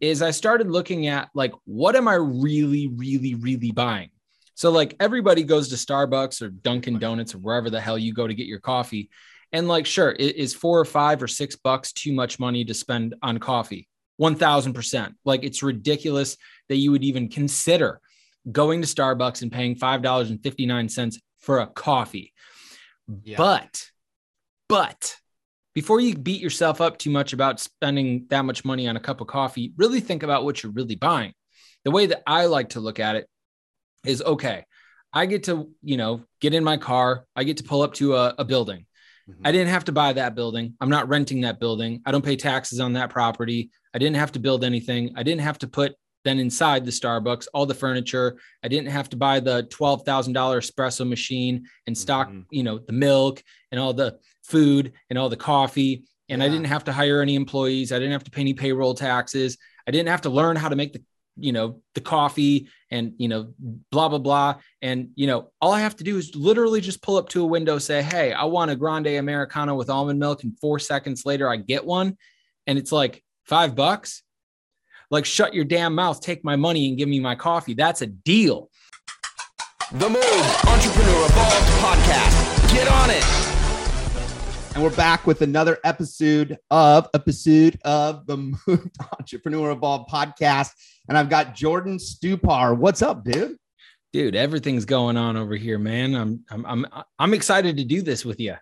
is I started looking at like, what am I really, really, really buying? So, like, everybody goes to Starbucks or Dunkin' Donuts or wherever the hell you go to get your coffee. And, like, sure, is four or five or six bucks too much money to spend on coffee? 1000%. Like, it's ridiculous that you would even consider going to Starbucks and paying $5.59 for a coffee. Yeah. But, but before you beat yourself up too much about spending that much money on a cup of coffee, really think about what you're really buying. The way that I like to look at it is okay, I get to, you know, get in my car, I get to pull up to a, a building. Mm-hmm. I didn't have to buy that building. I'm not renting that building. I don't pay taxes on that property. I didn't have to build anything. I didn't have to put then inside the Starbucks all the furniture. I didn't have to buy the $12,000 espresso machine and stock, mm-hmm. you know, the milk and all the food and all the coffee. And yeah. I didn't have to hire any employees. I didn't have to pay any payroll taxes. I didn't have to learn how to make the, you know, the coffee and, you know, blah, blah, blah. And, you know, all I have to do is literally just pull up to a window, say, Hey, I want a grande Americano with almond milk. And four seconds later, I get one. And it's like five bucks. Like, shut your damn mouth, take my money and give me my coffee. That's a deal. The Move Entrepreneur Evolved podcast. Get on it. And we're back with another episode of episode of the Moved Entrepreneur Evolved podcast. And I've got Jordan Stupar. What's up, dude? Dude, everything's going on over here, man. I'm I'm I'm I'm excited to do this with you.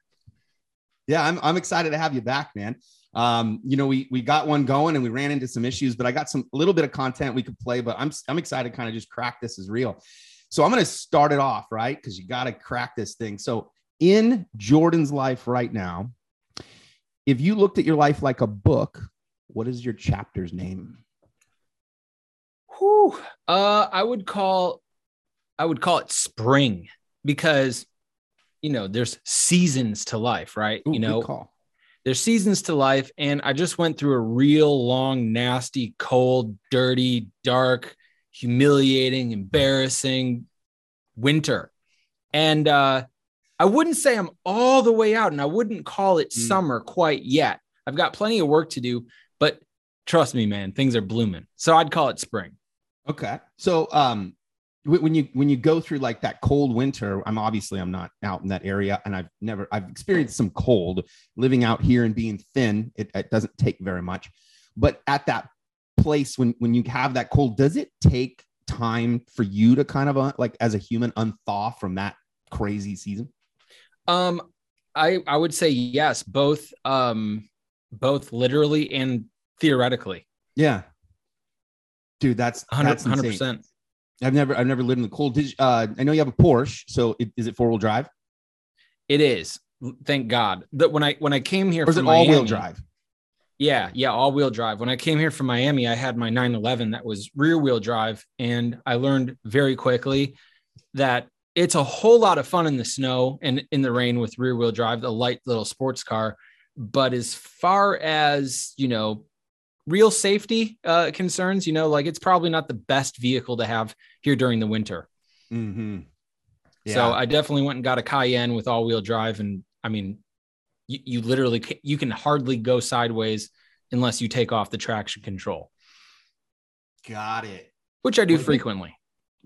Yeah, I'm I'm excited to have you back, man. Um, you know, we we got one going and we ran into some issues, but I got some a little bit of content we could play, but I'm I'm excited to kind of just crack this as real. So I'm going to start it off, right? Because you got to crack this thing. So in Jordan's life right now, if you looked at your life like a book, what is your chapter's name? Whew. Uh, I would call, I would call it spring because, you know, there's seasons to life, right? Ooh, you know, there's seasons to life, and I just went through a real long, nasty, cold, dirty, dark, humiliating, embarrassing winter, and uh, I wouldn't say I'm all the way out and I wouldn't call it mm. summer quite yet. I've got plenty of work to do, but trust me, man, things are blooming. So I'd call it spring. Okay. So, um, when you when you go through like that cold winter i'm obviously i'm not out in that area and i've never i've experienced some cold living out here and being thin it, it doesn't take very much but at that place when when you have that cold does it take time for you to kind of uh, like as a human unthaw from that crazy season um, I I would say yes, both um both literally and theoretically. Yeah. Dude, that's 100 percent. I've never I've never lived in the cold. Did, uh, I know you have a Porsche, so it, is it four wheel drive? It is. Thank God that when I when I came here, or is it all wheel drive? Yeah, yeah, all wheel drive. When I came here from Miami, I had my 911 that was rear wheel drive, and I learned very quickly that it's a whole lot of fun in the snow and in the rain with rear wheel drive, the light little sports car. But as far as, you know, real safety uh, concerns, you know, like it's probably not the best vehicle to have here during the winter. Mm-hmm. Yeah. So I definitely went and got a Cayenne with all wheel drive. And I mean, you, you literally, you can hardly go sideways unless you take off the traction control. Got it. Which I do frequently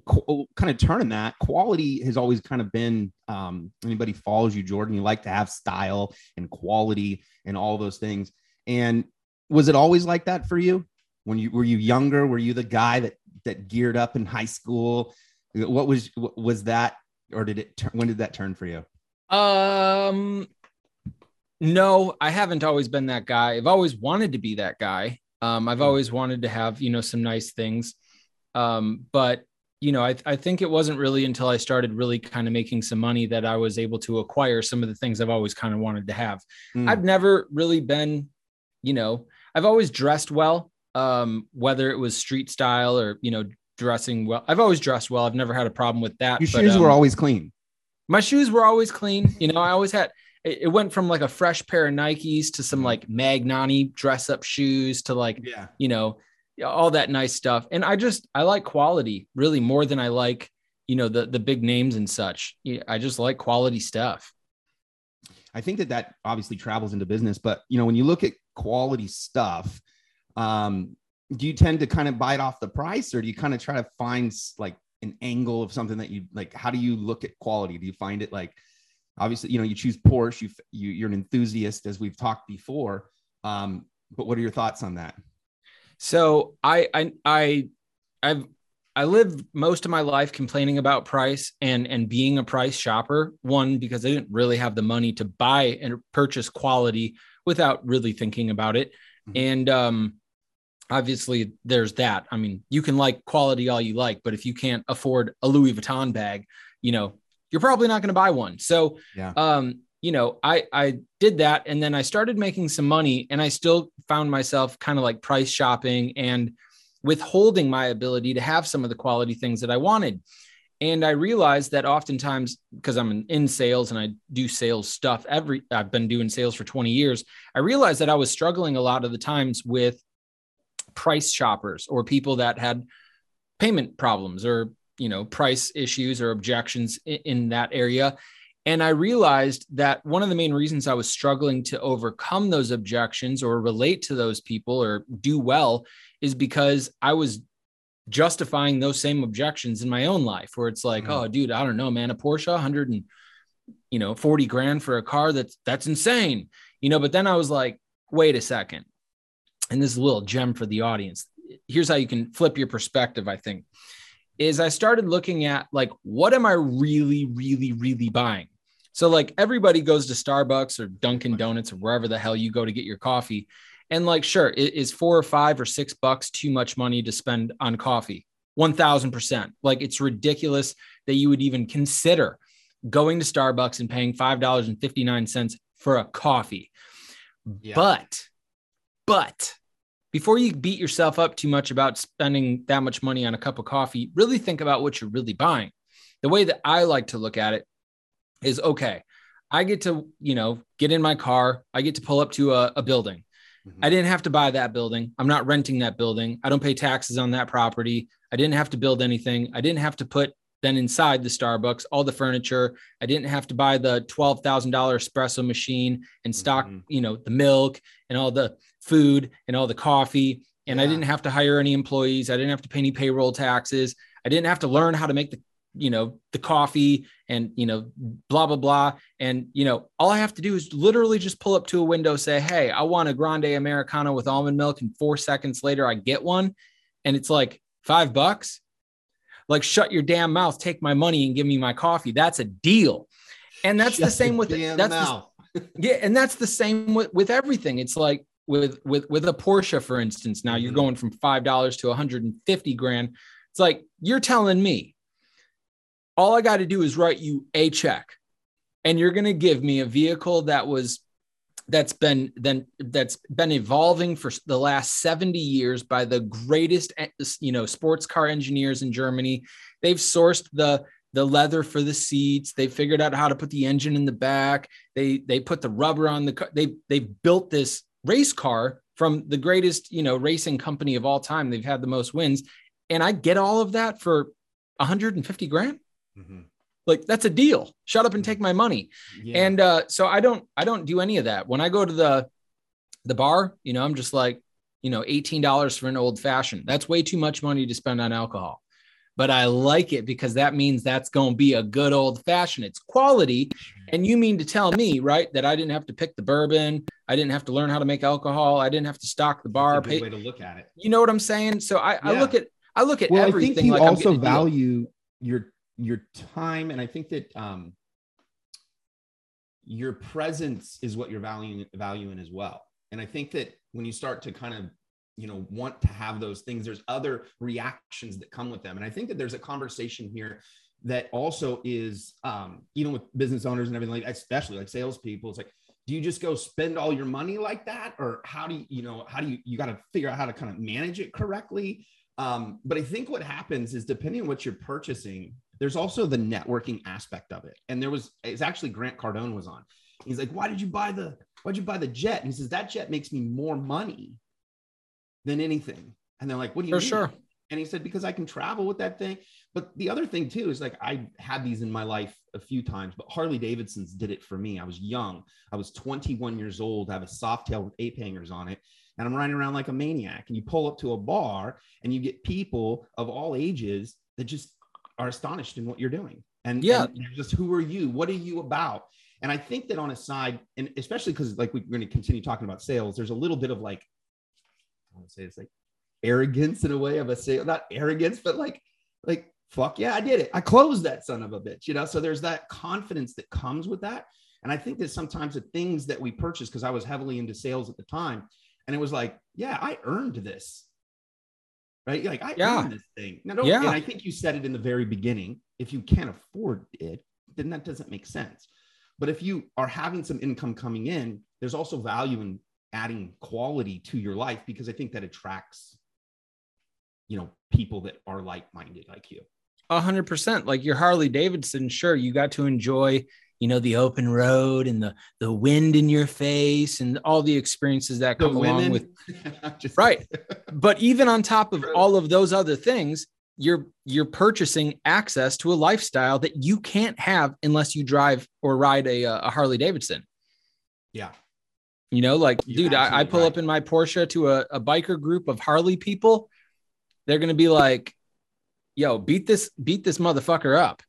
kind of turning that quality has always kind of been um, anybody follows you jordan you like to have style and quality and all those things. And was it always like that for you? When you were you younger? Were you the guy that that geared up in high school? What was was that or did it turn when did that turn for you? Um no i haven't always been that guy. I've always wanted to be that guy. Um i've hmm. always wanted to have you know some nice things. Um but you know, I, I think it wasn't really until I started really kind of making some money that I was able to acquire some of the things I've always kind of wanted to have. Mm. I've never really been, you know, I've always dressed well, um, whether it was street style or, you know, dressing well. I've always dressed well. I've never had a problem with that. Your but, shoes um, were always clean. My shoes were always clean. You know, I always had, it, it went from like a fresh pair of Nikes to some mm. like Magnanni dress up shoes to like, yeah. you know, all that nice stuff. And I just I like quality really more than I like, you know, the the big names and such. I just like quality stuff. I think that that obviously travels into business, but you know, when you look at quality stuff, um, do you tend to kind of bite off the price or do you kind of try to find like an angle of something that you like how do you look at quality do you find it like obviously you know you choose porsche you, you you're an enthusiast as we've talked before um but what are your thoughts on that so i i i i've I lived most of my life complaining about price and and being a price shopper. One because I didn't really have the money to buy and purchase quality without really thinking about it. Mm-hmm. And um, obviously, there's that. I mean, you can like quality all you like, but if you can't afford a Louis Vuitton bag, you know, you're probably not going to buy one. So, yeah. um, you know, I I did that, and then I started making some money, and I still found myself kind of like price shopping and withholding my ability to have some of the quality things that I wanted. And I realized that oftentimes, because I'm in sales and I do sales stuff every, I've been doing sales for 20 years. I realized that I was struggling a lot of the times with price shoppers or people that had payment problems or, you know, price issues or objections in, in that area. And I realized that one of the main reasons I was struggling to overcome those objections or relate to those people or do well is because I was justifying those same objections in my own life where it's like, mm-hmm. oh, dude, I don't know, man, a Porsche 100 and you know 40 grand for a car that's that's insane. You know, but then I was like, wait a second. And this is a little gem for the audience. Here's how you can flip your perspective, I think. Is I started looking at like what am I really really really buying? So like everybody goes to Starbucks or Dunkin Donuts or wherever the hell you go to get your coffee and like, sure, is four or five or six bucks too much money to spend on coffee? 1000%. Like, it's ridiculous that you would even consider going to Starbucks and paying $5.59 for a coffee. Yeah. But, but before you beat yourself up too much about spending that much money on a cup of coffee, really think about what you're really buying. The way that I like to look at it is okay, I get to, you know, get in my car, I get to pull up to a, a building. Mm-hmm. I didn't have to buy that building. I'm not renting that building. I don't pay taxes on that property. I didn't have to build anything. I didn't have to put then inside the Starbucks all the furniture. I didn't have to buy the twelve thousand dollar espresso machine and stock, mm-hmm. you know, the milk and all the food and all the coffee. And yeah. I didn't have to hire any employees. I didn't have to pay any payroll taxes. I didn't have to learn how to make the you know the coffee and you know blah blah blah. And you know all i have to do is literally just pull up to a window say hey i want a grande americano with almond milk. And four seconds later i get one. And it's like five bucks? Like shut your damn mouth. Take my money and give me my coffee. That's a deal. And that's shut the same with that's the, yeah and that's the same with, with everything. It's like with with with a porsche for instance. Now you're mm-hmm. going from five dollars to 150 grand. It's like you're telling me all I got to do is write you a check. And you're going to give me a vehicle that was that's been then that's been evolving for the last 70 years by the greatest eh, you know sports car engineers in Germany. They've sourced the the leather for the seats. They figured out how to put the engine in the back. They they put the rubber on the car. They they built this race car from the greatest you know racing company of all time. They've had the most wins. And I get all of that for 150 grand Mm-hmm. Like that's a deal. Shut up and take my money. Yeah. And uh, so I don't I don't do any of that. When I go to the the bar, you know, I'm just like, you know, $18 for an old fashioned. That's way too much money to spend on alcohol. But I like it because that means that's going to be a good old fashioned. It's quality. And you mean to tell me, right, that I didn't have to pick the bourbon, I didn't have to learn how to make alcohol, I didn't have to stock the bar. Pay, way to look at it. You know what I'm saying? So I, yeah. I look at I look at well, everything. I think you like also value your your time and i think that um your presence is what you're valuing valuing as well. And i think that when you start to kind of you know want to have those things there's other reactions that come with them. And i think that there's a conversation here that also is um even with business owners and everything like especially like salespeople it's like do you just go spend all your money like that? Or how do you you know how do you you got to figure out how to kind of manage it correctly? Um, but i think what happens is depending on what you're purchasing there's also the networking aspect of it. And there was it's actually Grant Cardone was on. He's like, why did you buy the why'd you buy the jet? And he says, that jet makes me more money than anything. And they're like, what do you For mean? sure. And he said, because I can travel with that thing. But the other thing too is like I had these in my life a few times, but Harley Davidson's did it for me. I was young. I was 21 years old. I have a Softail with ape hangers on it. and I'm riding around like a maniac. And you pull up to a bar and you get people of all ages that just are astonished in what you're doing. And Yeah. and just who are you? What are you about? And I think that on a side, and especially because like we're going to continue talking about sales, there's a little bit of like, I want to say it's like arrogance in a way of a sale, not arrogance, but like, like, fuck yeah, I did it. I closed that son of a bitch, you know? So there's that confidence that comes with that. And I think that sometimes the things that we purchase, because I was heavily into sales at the time, and it was like, yeah, I earned this. Right. Like I Yeah. earned this thing. Now, don't, Yeah. and I think you said it in the very beginning. If you can't afford it, then that doesn't make sense. But if you are having some income coming in, there's also value in adding quality to your life because I think that attracts, you know, people that are like-minded like you. A hundred percent. Like your Harley Davidson, sure, you got to enjoy, you know, the open road and the the wind in your face and all the experiences that come along with right. But even on top of all of those other things, you're you're purchasing access to a lifestyle that you can't have unless you drive or ride a, uh, a Harley Davidson. Yeah. You know, like, You're dude, I, I pull right. up in my Porsche to a, a biker group of Harley people. They're gonna be like, yo, beat this, beat this motherfucker up.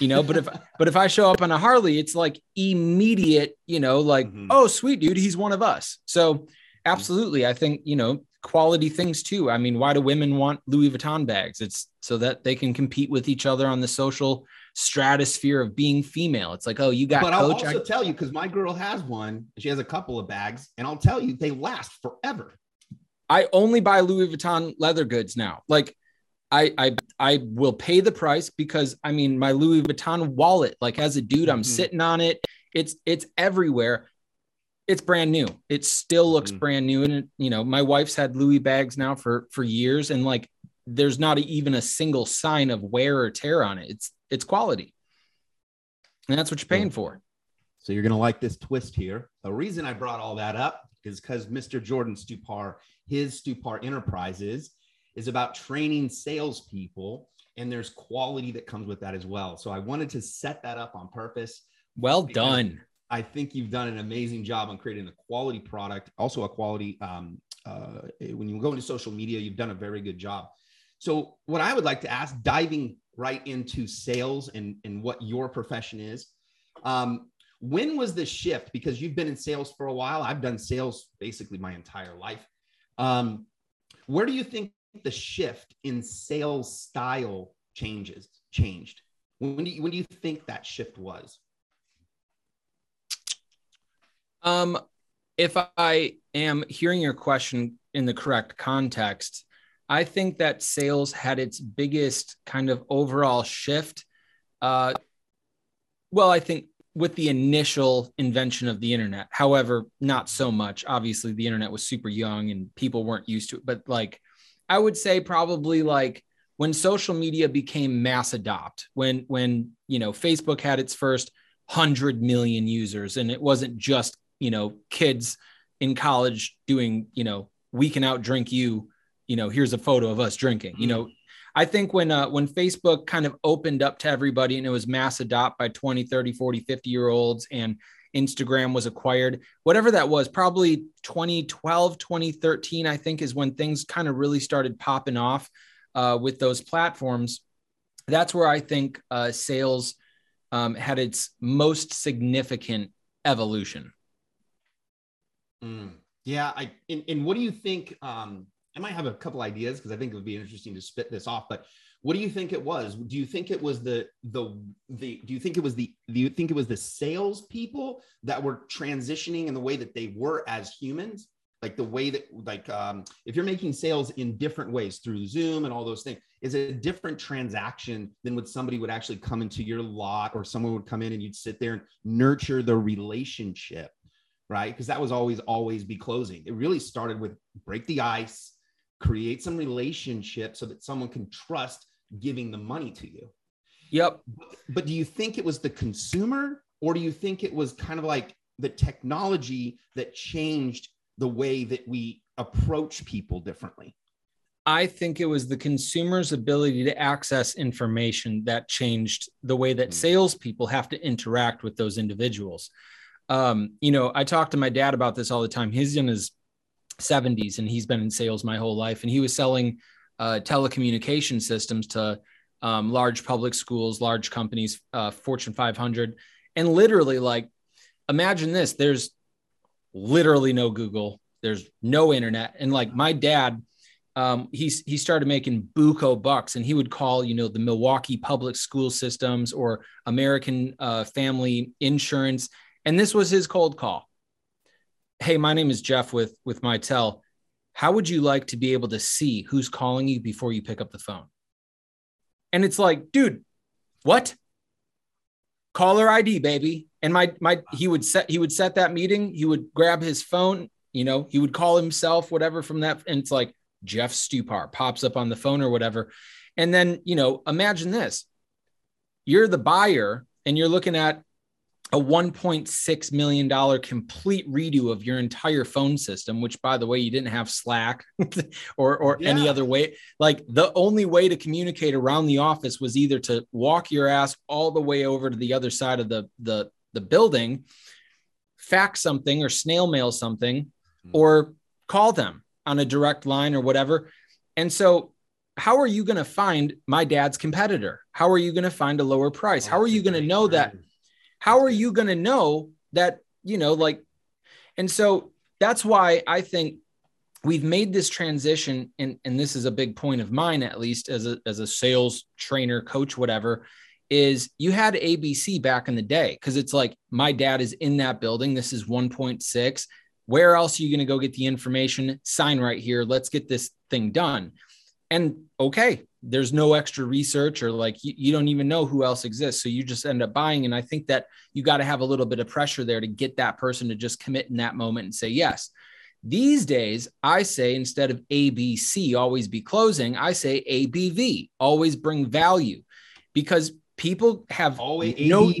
You know, but if but if I show up on a Harley, it's like immediate, you know, like, Mhm. oh, sweet dude, he's one of us. So absolutely, I think, you know, quality things too. I mean, why do women want Louis Vuitton bags? It's so that they can compete with each other on the social stratosphere of being female. It's like, oh, you got but I'll also I- tell you because my girl has one. She has a couple of bags, and I'll tell you they last forever. I only buy Louis Vuitton leather goods now. Like I I I will pay the price because I mean my Louis Vuitton wallet, like as a dude, I'm Mhm. sitting on it. It's it's everywhere. It's brand new. It still looks Mhm. brand new. And it, you know, my wife's had Louis bags now for for years, and like there's not even a single sign of wear or tear on it. It's it's quality. And that's what you're paying for. So you're gonna like this twist here. The reason I brought all that up is because Mr. Jordan Stupar, his Stupar Enterprises, is about training salespeople, and there's quality that comes with that as well. So I wanted to set that up on purpose. Well done. I think you've done an amazing job on creating a quality product, also a quality. Um, uh, when you go into social media, you've done a very good job. So, what I would like to ask, diving right into sales and, and what your profession is, um, when was the shift? Because you've been in sales for a while. I've done sales basically my entire life. Um, where do you think the shift in sales style changes changed? When do you, when do you think that shift was? Um, if I am hearing your question in the correct context, I think that sales had its biggest kind of overall shift. Uh, well, I think with the initial invention of the internet, however, not so much. Obviously, the internet was super young and people weren't used to it. But like, I would say probably like when social media became mass adopt, when when you know Facebook had its first hundred million users, and it wasn't just you know kids in college doing you know we can out drink you you know here's a photo of us drinking you know. I think when uh, when facebook kind of opened up to everybody and it was mass adopt by 20 30 40 50 year olds and instagram was acquired whatever that was probably 2012 2013 i think is when things kind of really started popping off uh, with those platforms that's where i think uh, sales um, had its most significant evolution Mm, yeah, I and, and what do you think? Um, I might have a couple ideas because I think it would be interesting to spit this off. But what do you think it was? Do you think it was the the the? Do you think it was the? Do you think it was the salespeople that were transitioning in the way that they were as humans? Like the way that, like, um, if you're making sales in different ways through Zoom and all those things, is it a different transaction than when somebody would actually come into your lot or someone would come in and you'd sit there and nurture the relationship? right? Because that was always, always be closing. It really started with break the ice, create some relationship so that someone can trust giving the money to you. yep But do you think it was the consumer or do you think it was kind of like the technology that changed the way that we approach people differently? I think it was the consumer's ability to access information that changed the way that Mm. salespeople have to interact with those individuals. Um, you know, I talk to my dad about this all the time. He's in his 70s and he's been in sales my whole life and he was selling uh, telecommunication systems to um, large public schools large companies uh, fortune 500 and literally like imagine this there's literally no google there's no internet. And like my dad um, he's he started making buco bucks and he would call you know the milwaukee public school systems or american uh, family insurance. And this was his cold call. Hey my name is jeff with with Mitel how would you like to be able to see who's calling you before you pick up the phone? And it's like dude what? Caller id baby. And my my he would set he would set that meeting. He would grab his phone you know he would call himself whatever from that. And it's like jeff stupar pops up on the phone or whatever. And then you know imagine this. You're the buyer and you're looking at a $1.6 million complete redo of your entire phone system, which by the way, you didn't have Slack or, or yeah. any other way. Like the only way to communicate around the office was either to walk your ass all the way over to the other side of the, the, the building, fax something or snail mail something, mm-hmm. or call them on a direct line or whatever. And so how are you going to find my dad's competitor? How are you going to find a lower price? Oh, how are you going to know that? How are you going to know that, you know, like, and so that's why I think we've made this transition and, and this is a big point of mine at least as a, as a sales trainer coach whatever is you had abc back in the day because it's like my dad is in that building. This is 1.6 where else are you going to go get the information? Sign right here. Let's get this thing done. And okay there's no extra research or like you, you, don't even know who else exists. So you just end up buying. And i think that you got to have a little bit of pressure there to get that person to just commit in that moment and say yes. These days i say instead of abc always be closing i say abv always bring value. Because people have always no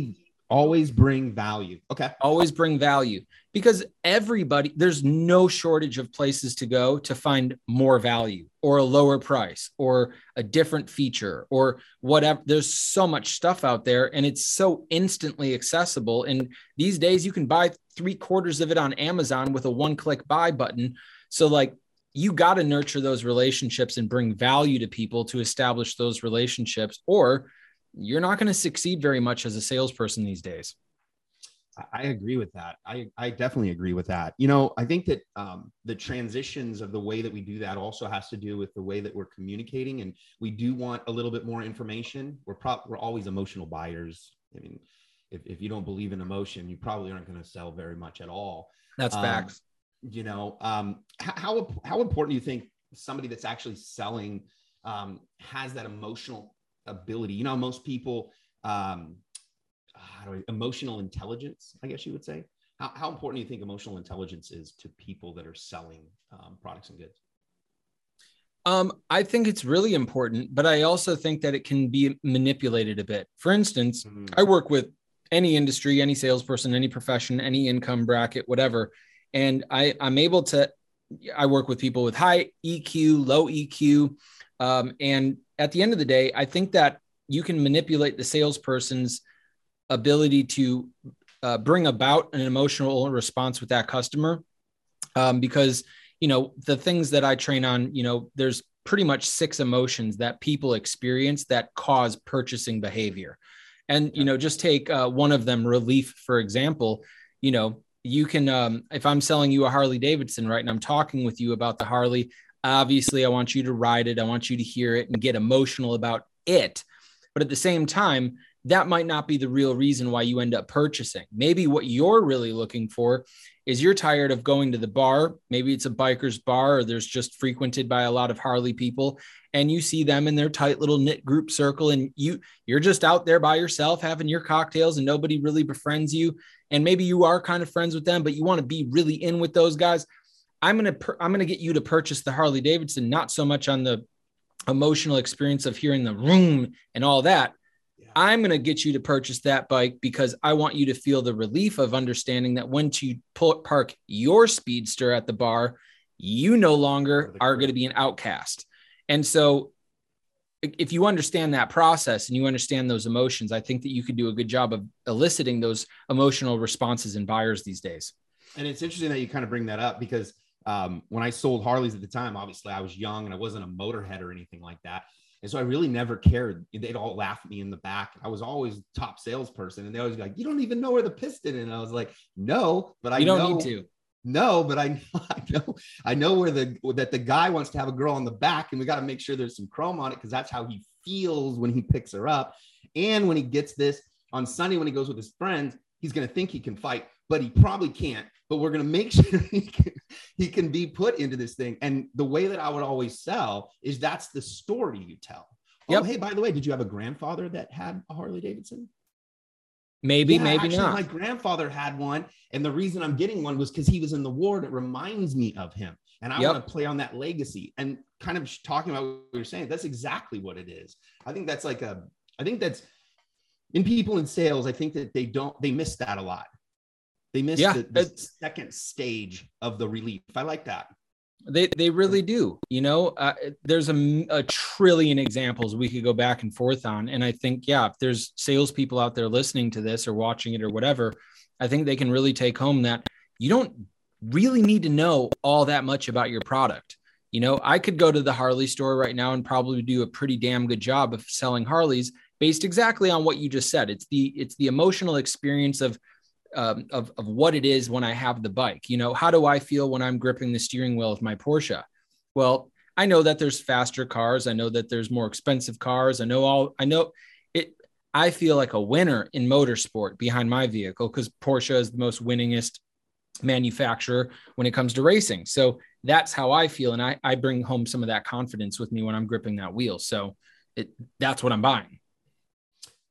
always bring value. Okay. Always bring value because everybody there's no shortage of places to go to find more value or a lower price or a different feature or whatever. There's so much stuff out there and it's so instantly accessible. And these days you can buy three quarters of it on amazon with a one click buy button. So like you got to nurture those relationships and bring value to people to establish those relationships or you're not going to succeed very much as a salesperson these days I agree with that. I, I definitely agree with that. You know, I think that um, the transitions of the way that we do that also has to do with the way that we're communicating, and we do want a little bit more information. We're pro- we're always emotional buyers. I mean, if, if you don't believe in emotion, you probably aren't going to sell very much at all. That's um, facts. You know, um, how how important do you think somebody that's actually selling um, has that emotional ability? You know, most people um, how do I, emotional intelligence, I guess you would say. How, how important do you think emotional intelligence is to people that are selling um, products and goods? Um, I think it's really important, but I also think that it can be manipulated a bit. For instance, mm-hmm. I work with any industry, any salesperson, any profession, any income bracket, whatever, and I, I'm able to. I work with people with high EQ, low EQ, um, and at the end of the day, I think that you can manipulate the salesperson's ability to uh, bring about an emotional response with that customer. Um, because you know the things that i train on you know there's pretty much six emotions that people experience that cause purchasing behavior. And you know just take uh, one of them relief for example. You know you can um, if i'm selling you a harley davidson right and i'm talking with you about the harley obviously i want you to ride it. I want you to hear it and get emotional about it. But at the same time that might not be the real reason why you end up purchasing. Maybe what you're really looking for is you're tired of going to the bar. Maybe it's a biker's bar or there's just frequented by a lot of Harley people and you see them in their tight little knit group circle and you you're just out there by yourself having your cocktails and nobody really befriends you and maybe you are kind of friends with them but you want to be really in with those guys. I'm going to I'm going to get you to purchase the Harley Davidson not so much on the emotional experience of hearing the room and all that I'm going to get you to purchase that bike because I want you to feel the relief of understanding that once you park your speedster at the bar, you no longer are going to be an outcast. And so, if you understand that process and you understand those emotions, I think that you could do a good job of eliciting those emotional responses in buyers these days. And it's interesting that you kind of bring that up because um, when I sold Harleys at the time, obviously I was young and I wasn't a motorhead or anything like that. And so I really never cared. They'd all laugh at me in the back. I was always top salesperson, and they always be like, "You don't even know where the piston." And I was like, "No, but I You don't know, need to. No, but I, I know I know where the that the guy wants to have a girl on the back, and we got to make sure there's some chrome on it because that's how he feels when he picks her up, and when he gets this on Sunday when he goes with his friends, he's gonna think he can fight, but he probably can't. But we're gonna make sure he can, he can be put into this thing. And the way that I would always sell is that's the story you tell. Oh, yep. Oh, hey, by the way, did you have a grandfather that had a Harley Davidson? Maybe, Yeah, maybe actually, not. My grandfather had one, and the reason I'm getting one was because he was in the war. And it reminds me of him, and I Yep. want to play on that legacy. And kind of talking about what you're saying, that's exactly what it is. I think that's like a. I think that's in people in sales. I think that they don't. They miss that a lot. They missed Yeah, the, the second stage of the relief. I like that. They they really do. You know, uh, there's a trillion examples we could go back and forth on, and I think yeah, if there's salespeople out there listening to this or watching it or whatever, I think they can really take home that you don't really need to know all that much about your product. You know, I could go to the Harley store right now and probably do a pretty damn good job of selling Harleys based exactly on what you just said. It's the it's the emotional experience of um, of, of what it is when I have the bike. You know, how do I feel when I'm gripping the steering wheel of my Porsche? Well, I know that there's faster cars. I know that there's more expensive cars. I know all, I know it. I feel like a winner in motorsport behind my vehicle because Porsche is the most winningest manufacturer when it comes to racing. So that's how I feel. And I, I bring home some of that confidence with me when I'm gripping that wheel. So it, that's what I'm buying.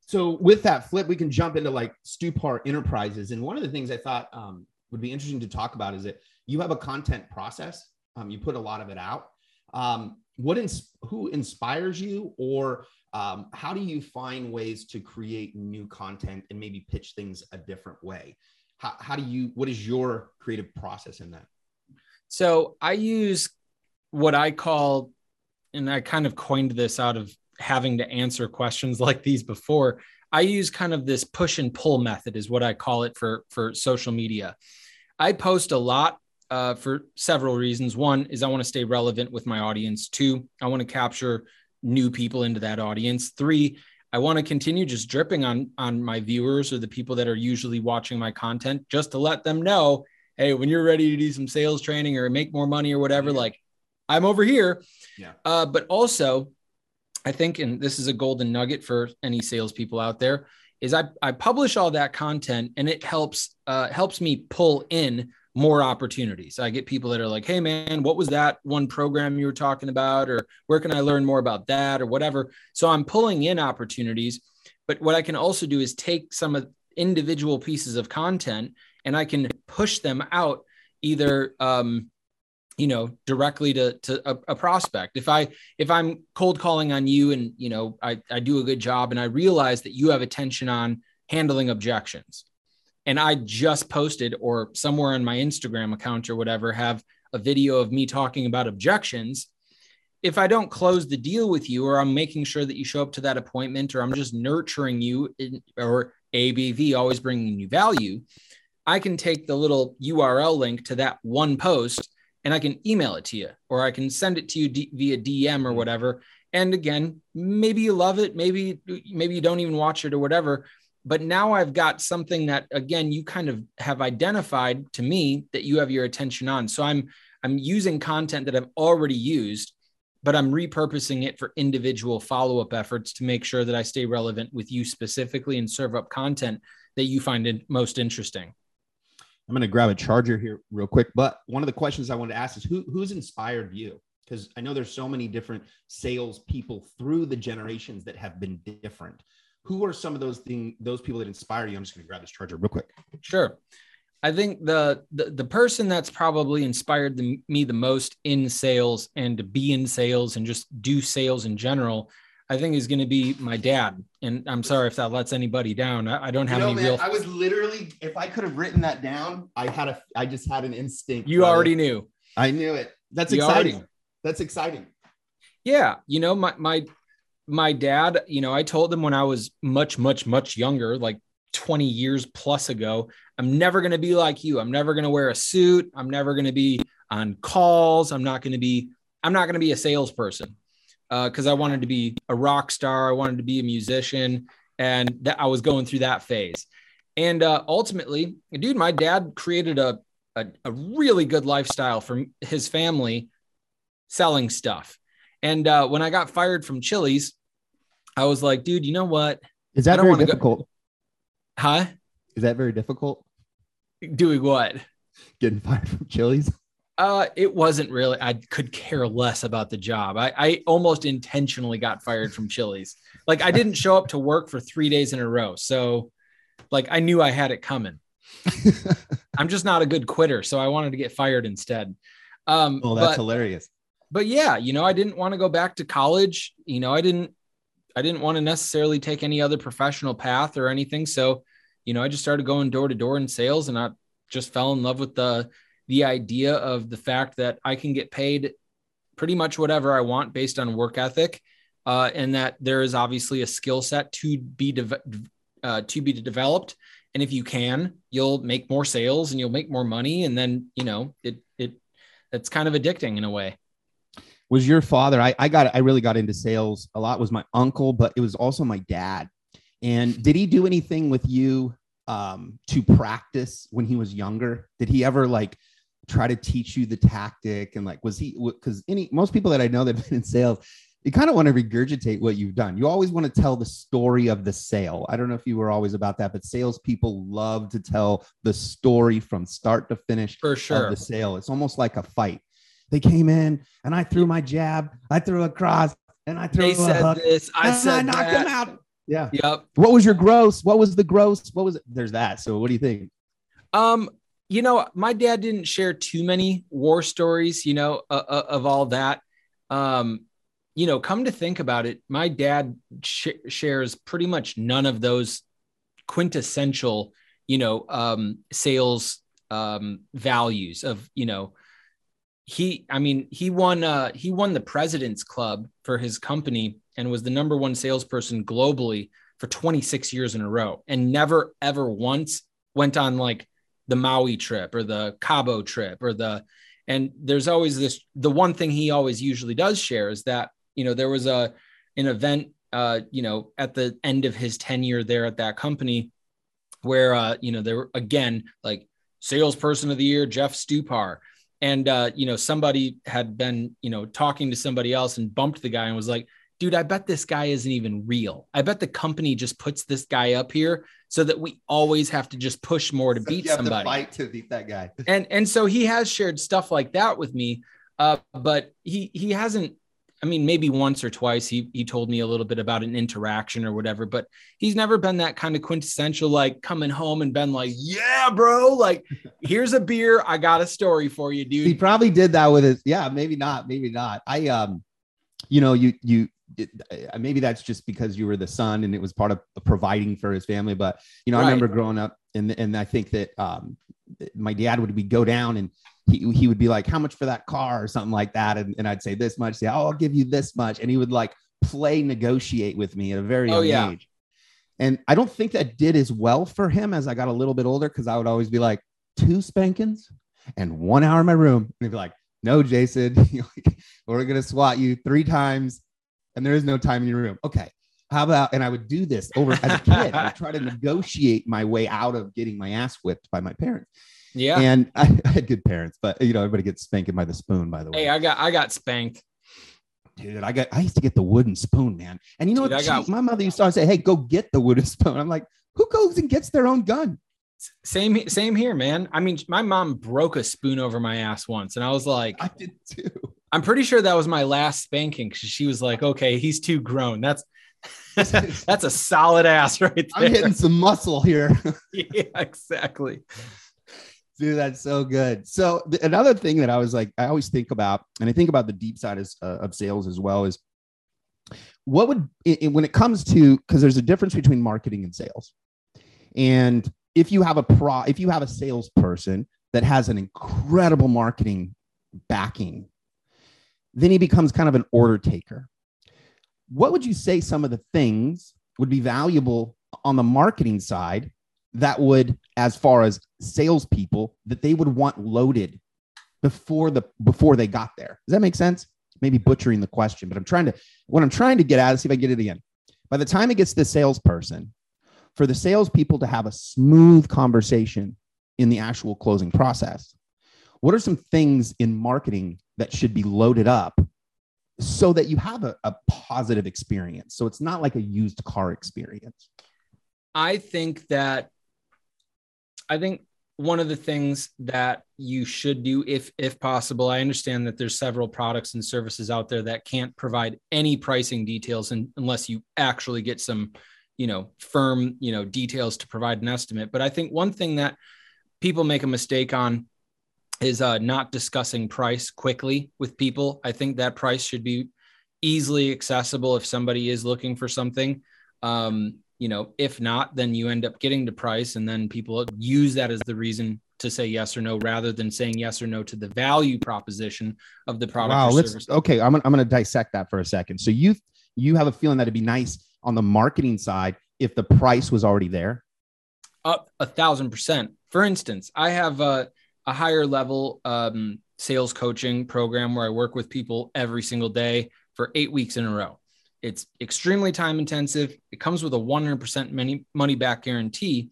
So with that flip, we can jump into like Stupar Enterprises. And one of the things I thought um, would be interesting to talk about is that you have a content process. Um, you put a lot of it out. Um, what ins- who inspires you, or um, how do you find ways to create new content and maybe pitch things a different way? How, how do you? What is your creative process in that? So I use what I call, and I kind of coined this out of having to answer questions like these before. I use kind of this push and pull method, is what I call it for for social media. I post a lot uh, for several reasons. One is I want to stay relevant with my audience. Two, I want to capture new people into that audience. Three, I want to continue just dripping on on my viewers or the people that are usually watching my content, just to let them know, hey, when you're ready to do some sales training or make more money or whatever, Yeah. like I'm over here. Yeah. Uh, but also, I think, and this is a golden nugget for any salespeople out there, is I, I publish all that content and it helps uh, helps me pull in more opportunities. I get people that are like, "Hey, man, what was that one program you were talking about?" Or "Where can I learn more about that?" Or whatever. So I'm pulling in opportunities. But what I can also do is take some of individual pieces of content and I can push them out either um, you know directly to to a, a prospect. If i if i'm cold calling on you and you know I, I do a good job and i realize that you have attention on handling objections and i just posted or somewhere on my instagram account or whatever have a video of me talking about objections if i don't close the deal with you or i'm making sure that you show up to that appointment or i'm just nurturing you in, or abv always bringing you value i can take the little url link to that one post and I can email it to you or I can send it to you d- via DM or mm. whatever. And again, maybe you love it, maybe maybe you don't even watch it or whatever. But now I've got something that again you kind of have identified to me that you have your attention on. So I'm I'm using content that I've already used, but I'm repurposing it for individual follow-up efforts to make sure that I stay relevant with you specifically and serve up content that you find it most interesting. I'm going to grab a charger here real quick. But one of the questions I wanted to ask is who who's inspired you? Because I know there's so many different sales people through the generations that have been different. Who are some of those thing those people that inspire you? I'm just going to grab this charger real quick. Sure. I think the, the the person that's probably inspired the, me the most in sales and to be in sales and just do sales in general, I think is going to be my dad. And I'm sorry if that lets anybody down. I, I don't have You know, any man, real. I was literally, if I could have written that down, I had a, I just had an instinct. you already knew. I knew it. That's You exciting. already- That's exciting. Yeah, you know, my my my dad, you know, I told him when I was much much much younger, like 20 years plus ago, I'm never going to be like you. I'm never going to wear a suit. I'm never going to be on calls. I'm not going to be I'm not going to be a salesperson because I wanted to be a rock star. I wanted to be a musician, and that I was going through that phase. And uh, ultimately, dude, my dad created a, a a really good lifestyle for his family selling stuff. And uh, when I got fired from Chili's, I was like, dude, you know what? Is that very wanna go- difficult? Huh? Is that very difficult? Doing what? Getting fired from Chili's? Uh, it wasn't really. I could care less about the job. I, I almost intentionally got fired from Chili's. Like I didn't show up to work for three days in a row, so like I knew I had it coming. I'm just not a good quitter, so I wanted to get fired instead. Um, Oh, that's but, hilarious. but yeah, you know, I didn't want to go back to college. You know, I didn't, I didn't want to necessarily take any other professional path or anything. So, you know, I just started going door to door in sales, and I just fell in love with the the idea of the fact that I can get paid pretty much whatever I want based on work ethic, uh, and that there is obviously a skill set to be de- uh, to be developed. And if you can, you'll make more sales and you'll make more money, and then you know it it it's kind of addicting in a way. was your father I, I got i really got into sales a lot was my uncle but it was also my dad and did he do anything with you um, to practice when he was younger did he ever like try to teach you the tactic and like was he because any most people that i know that have been in sales you kind of want to regurgitate what you've done you always want to tell the story of the sale i don't know if you were always about that but salespeople love to tell the story from start to finish For of sure. the sale. It's almost like a fight. They came in and I threw my jab, I threw a cross, and I threw They a said hook. this. I said I knocked him that. out. Yeah. Yep. What was your gross? What was the gross? What was it? There's that. So what do you think? Um, you know, my dad didn't share too many war stories, you know, uh, uh, of all that. Um, you know, come to think about it, my dad sh- shares pretty much none of those quintessential, you know, um, sales um, values of, you know, he, I mean, he won, uh, he won the President's Club for his company and was the number one salesperson globally for 26 years in a row, and never ever once went on like the Maui trip or the Cabo trip or the and there's always this the one thing he always usually does share is that you know there was a an event uh you know at the end of his tenure there at that company where uh you know there were again like salesperson of the year Jeff Stupar. And uh you know somebody had been you know talking to somebody else and bumped the guy and was like dude I bet this guy isn't even real I bet the company just puts this guy up here so that we always have to just push more to beat you have somebody to fight to beat that guy. and and so he has shared stuff like that with me uh but he he hasn't i mean maybe once or twice he he told me a little bit about an interaction or whatever but he's never been that kind of quintessential like coming home and been like yeah bro like here's a beer i got a story for you dude He probably did that with his. Yeah, maybe not. Maybe not. I um, you know, you you it, uh, maybe that's just because you were the son and it was part of providing for his family. But you know, I remember growing up and and I think that um, my dad would be go down and he, he would be like, how much for that car or something like that, and, and I'd say this much. Say, oh, I'll give you this much, and he would like play negotiate with me at a very Oh, young yeah. age. And I don't think that did as well for him as I got a little bit older because I would always be like, two spankings and one hour in my room. And he'd be like, no, Jason, we're going to swat you three times and there is no time in your room. Okay. How about, and I would do this over as a kid. I try to negotiate my way out of getting my ass whipped by my parents. yeah And I, I had good parents, but you know, everybody gets spanked by the spoon, by the way. hey i got i got spanked Dude, I got, I used to get the wooden spoon, man. And you know Dude, what? Got- my mother used to always say, Hey, go get the wooden spoon. I'm like, who goes and gets their own gun? same same here man i mean my mom broke a spoon over my ass once and i was like I did too. I'm pretty sure that was my last spanking because she was like, okay, he's too grown. That's that's a solid ass right there. I'm hitting some muscle here. yeah, exactly. Dude, that's so good. So th- another thing that I was like, I always think about, and I think about the deep side of, uh, of sales as well, is what would i- i- when it comes to because there's a difference between marketing and sales, and if you have a pro, if you have a salesperson that has an incredible marketing backing, then he becomes kind of an order taker. What would you say some of the things would be valuable on the marketing side that would, as far as salespeople, that they would want loaded before the before they got there. Does that make sense? Maybe butchering the question, but I'm trying to what I'm trying to get at. Let's see if I get it again. By the time it gets to the salesperson, for the salespeople to have a smooth conversation in the actual closing process, what are some things in marketing that should be loaded up so that you have a, a positive experience? So it's not like a used car experience. I think that I think one of the things that you should do if if possible i understand that there's several products and services out there that can't provide any pricing details in, unless you actually get some you know firm you know details to provide an estimate but i think one thing that people make a mistake on is uh, not discussing price quickly with people i think that price should be easily accessible if somebody is looking for something um, you know, if not, then you end up getting the price, and then people use that as the reason to say yes or no rather than saying yes or no to the value proposition of the product. Wow, let's service. okay. I'm, I'm going to dissect that for a second. So you you have a feeling that it'd be nice on the marketing side if the price was already there. Up a thousand percent. For instance, I have a, a higher level um, sales coaching program where I work with people every single day for eight weeks in a row. It's extremely time intensive. It comes with a 100% money, money back guarantee.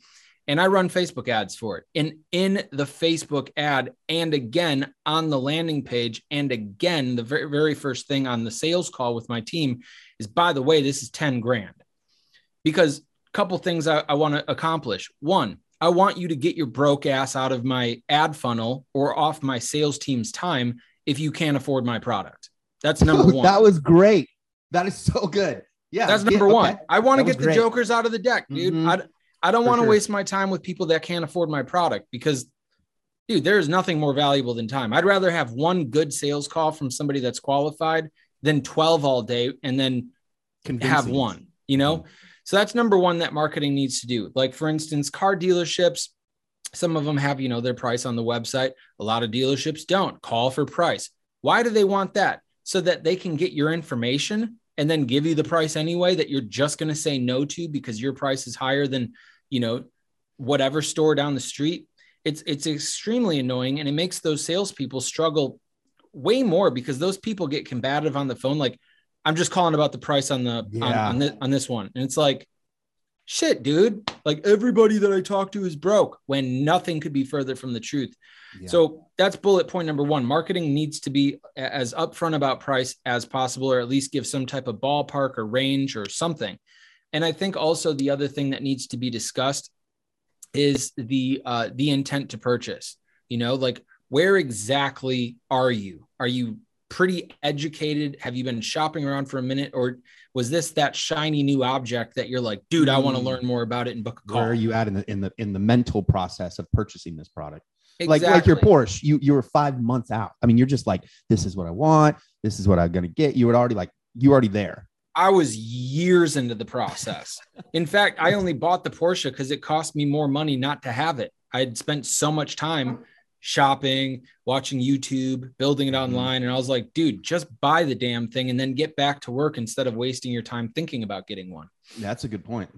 And I run Facebook ads for it. And in the Facebook ad, and again on the landing page, and again, the very, very first thing on the sales call with my team is by the way, this is 10 grand. Because a couple things I, I want to accomplish. One, I want you to get your broke ass out of my ad funnel or off my sales team's time if you can't afford my product. That's number one. that was great. That is so good. Yeah. That's number yeah, one. Okay. I want to get the great. jokers out of the deck, dude. Mm-hmm. I, I don't want to sure. waste my time with people that can't afford my product because, dude, there is nothing more valuable than time. I'd rather have one good sales call from somebody that's qualified than 12 all day and then Convincing. have one, you know? Mm-hmm. So that's number one that marketing needs to do. Like, for instance, car dealerships, some of them have, you know, their price on the website. A lot of dealerships don't call for price. Why do they want that? So that they can get your information and then give you the price anyway that you're just going to say no to because your price is higher than, you know, whatever store down the street. It's it's extremely annoying and it makes those salespeople struggle way more because those people get combative on the phone. Like, I'm just calling about the price on the yeah. on, on, this, on this one. And it's like, shit, dude. Like everybody that I talk to is broke when nothing could be further from the truth. So that's bullet point number one. Marketing needs to be as upfront about price as possible, or at least give some type of ballpark or range or something. And I think also the other thing that needs to be discussed is the uh, the intent to purchase. You know, like where exactly are you? Are you pretty educated? Have you been shopping around for a minute, or was this that shiny new object that you're like, dude, I want to hmm. learn more about it and book a call? Where are you at in the in the in the mental process of purchasing this product? Exactly. Like like your Porsche, you you were five months out. I mean, you're just like, this is what I want. This is what I'm gonna get. You were already like, you already there. I was years into the process. In fact, I only bought the Porsche because it cost me more money not to have it. I had spent so much time shopping, watching YouTube, building it mm-hmm. online. And I was like, dude, just buy the damn thing and then get back to work instead of wasting your time thinking about getting one. That's a good point.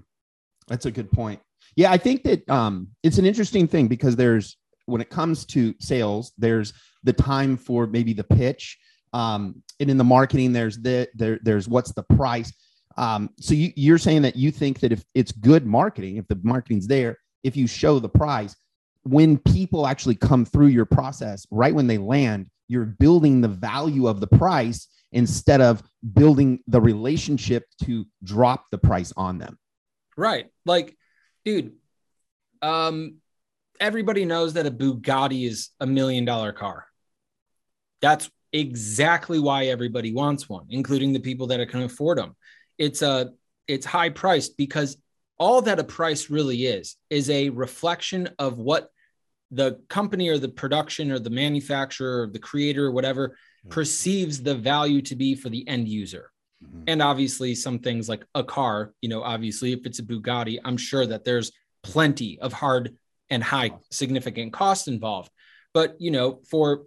That's a good point. Yeah, I think that um, it's an interesting thing because there's when it comes to sales, there's the time for maybe the pitch, um, and in the marketing, there's the there there's what's the price. Um, so you, you're saying that you think that if it's good marketing, if the marketing's there, if you show the price, when people actually come through your process, right when they land, you're building the value of the price instead of building the relationship to drop the price on them. Right. Like, dude, um, everybody knows that a Bugatti is a million dollar car. That's exactly why everybody wants one, including the people that can afford them. It's a it's high priced because all that a price really is is a reflection of what the company or the production or the manufacturer or the creator or whatever mm-hmm. perceives the value to be for the end user. Mm-hmm. And obviously some things like a car, you know, obviously if it's a Bugatti, I'm sure that there's plenty of hard and high significant cost involved. But you know, for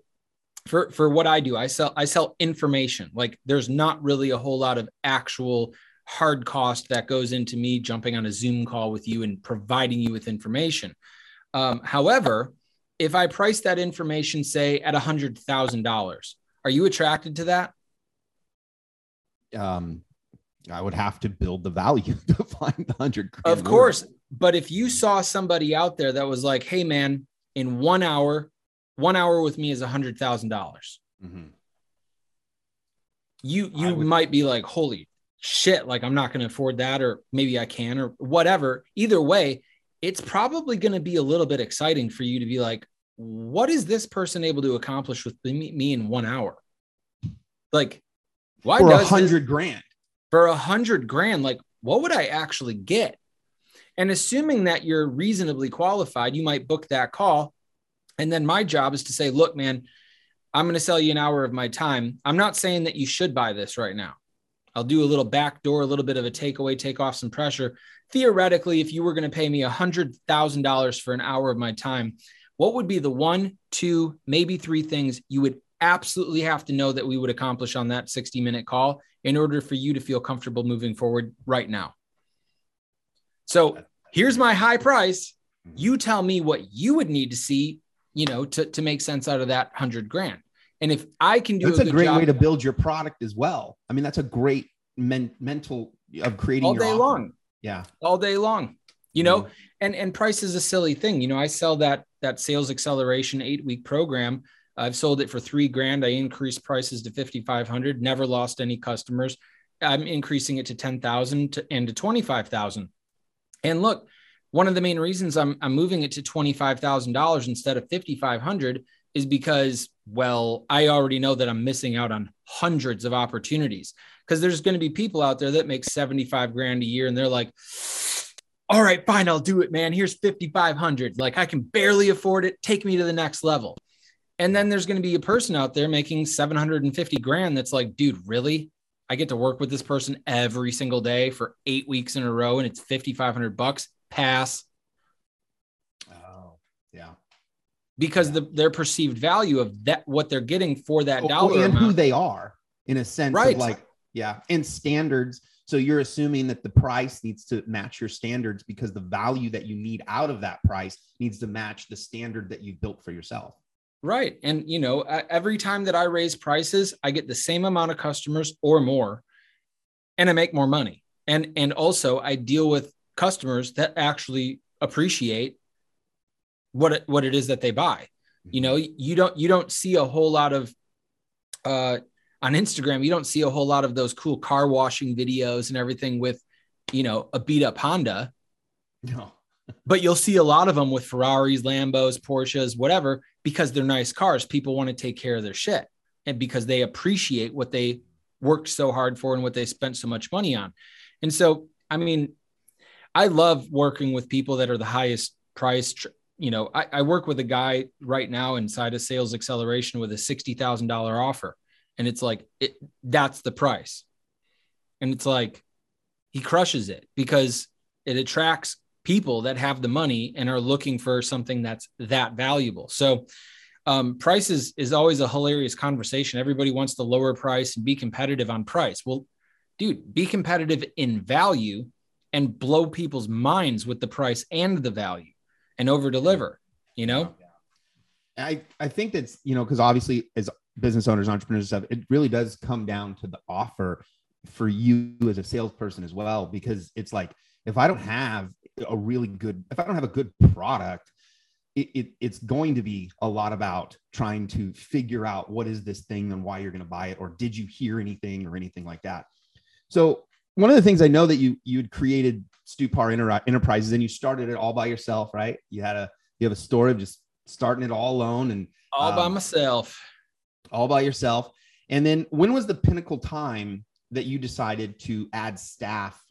for for what I do, I sell I sell information. Like there's not really a whole lot of actual hard cost that goes into me jumping on a Zoom call with you and providing you with information. Um, however, if I price that information, say at a hundred thousand dollars, are you attracted to that? Um, I would have to build the value to find the hundred. Of course. But if you saw somebody out there that was like, hey man, in one hour, one hour with me is hundred thousand dollars. Mhm. You you would- might be like, holy shit, like I'm not gonna afford that, or maybe I can, or whatever. Either way, it's probably gonna be a little bit exciting for you to be like, what is this person able to accomplish with me, in one hour? Like, why for a does hundred grand. for a hundred grand, like what would I actually get? And assuming that you're reasonably qualified, you might book that call. And then my job is to say, look, man, I'm going to sell you an hour of my time. I'm not saying that you should buy this right now. I'll do a little back door, a little bit of a takeaway, take off some pressure. Theoretically, if you were going to pay me a hundred thousand dollars for an hour of my time, what would be the one, two, maybe three things you would absolutely have to know that we would accomplish on that 60 minute call in order for you to feel comfortable moving forward right now? So here's my high price. Mm-hmm. You tell me what you would need to see, you know, to, to make sense out of that hundred grand. And if I can do That's a, a great job way to build your product as well. I mean, that's a great men- mental of creating all day long, Yeah. all day long, you know, Mhm. and, and price is a silly thing. You know, I sell that, that sales acceleration eight week program. I've sold it for three grand. I increased prices to 5,500, never lost any customers. I'm increasing it to 10,000 to, and to 25,000. And look, one of the main reasons I'm, I'm moving it to $25,000 instead of 5,500 is because, well, I already know that I'm missing out on hundreds of opportunities because there's going to be people out there that make 75 grand a year and they're like, all right, fine, I'll do it, man. Here's 5,500. Like I can barely afford it. Take me to the next level. And then there's going to be a person out there making 750 grand that's like, dude, really? I get to work with this person every single day for eight weeks in a row and it's 5,500 bucks. Pass Oh, yeah. because the, their perceived value of that, what they're getting for that dollar and who they are in a sense Right. like, yeah, and standards. So you're assuming that the price needs to match your standards because the value that you need out of that price needs to match the standard that you've built for yourself. Right. And, you know, every time that I raise prices, I get the same amount of customers or more, and I make more money. And, and also I deal with customers that actually appreciate what it, what it is that they buy. You know, you don't, you don't see a whole lot of, uh, on Instagram, you don't see a whole lot of those cool car washing videos and everything with, you know, a beat up Honda No. but you'll see a lot of them with Ferraris, Lambos, Porsches, whatever, because they're nice cars. People want to take care of their shit and because they appreciate what they worked so hard for and what they spent so much money on. And so, I mean, I love working with people that are the highest priced. You know, I, I work with a guy right now inside of Sales Acceleration with a $60,000 offer. And it's like, it, that's the price. And it's like, he crushes it because it attracts people that have the money and are looking for something that's that valuable. So, um, price is, is always a hilarious conversation. Everybody wants to lower price and be competitive on price. Well, dude, be competitive in value and blow people's minds with the price and the value and over deliver, you know? I, I think that's, you know, because obviously as business owners, entrepreneurs, stuff, it really does come down to the offer for you as a salesperson as well. Because it's like, if I don't have a really good, if I don't have a good product, it, it, it's going to be a lot about trying to figure out what is this thing and why you're going to buy it, or did you hear anything or anything like that. So one of the things I know that you you had created Stupar Enter- Enterprises and you started it all by yourself, right? You had a you have a story of just starting it all alone and All by Um, myself. All by yourself. And then when was the pinnacle time that you decided to add staff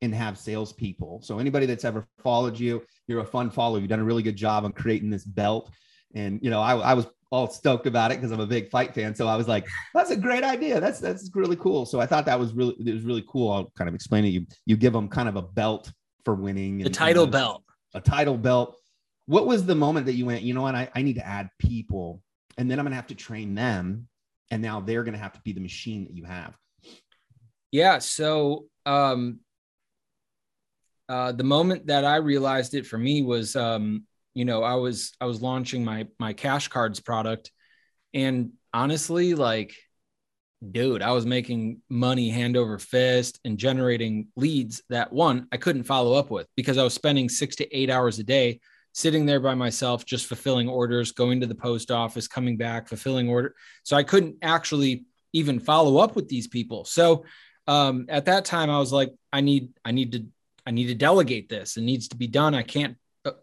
and have salespeople? So anybody that's ever followed you, you're a fun follower. You've done a really good job on creating this belt. And you know, I, I was all stoked about it because I'm a big fight fan. So I was like, that's a great idea. That's that's really cool. So I thought that was really it was really cool. I'll kind of explain it. You you give them kind of a belt for winning. The and- title belt. a title belt. What was the moment that you went, you know what, I, I need to add people and then I'm going to have to train them. And now they're going to have to be the machine that you have. Yeah. So um, uh, the moment that I realized it for me was um, you know, I was I was launching my my cash cards product and honestly like dude, I was making money hand over fist and generating leads that one I couldn't follow up with because I was spending 6 to 8 hours a day sitting there by myself just fulfilling orders, going to the post office, coming back, fulfilling order. So I couldn't actually even follow up with these people. So um, at that time I was like I need I need to I need to delegate this. It needs to be done. I can't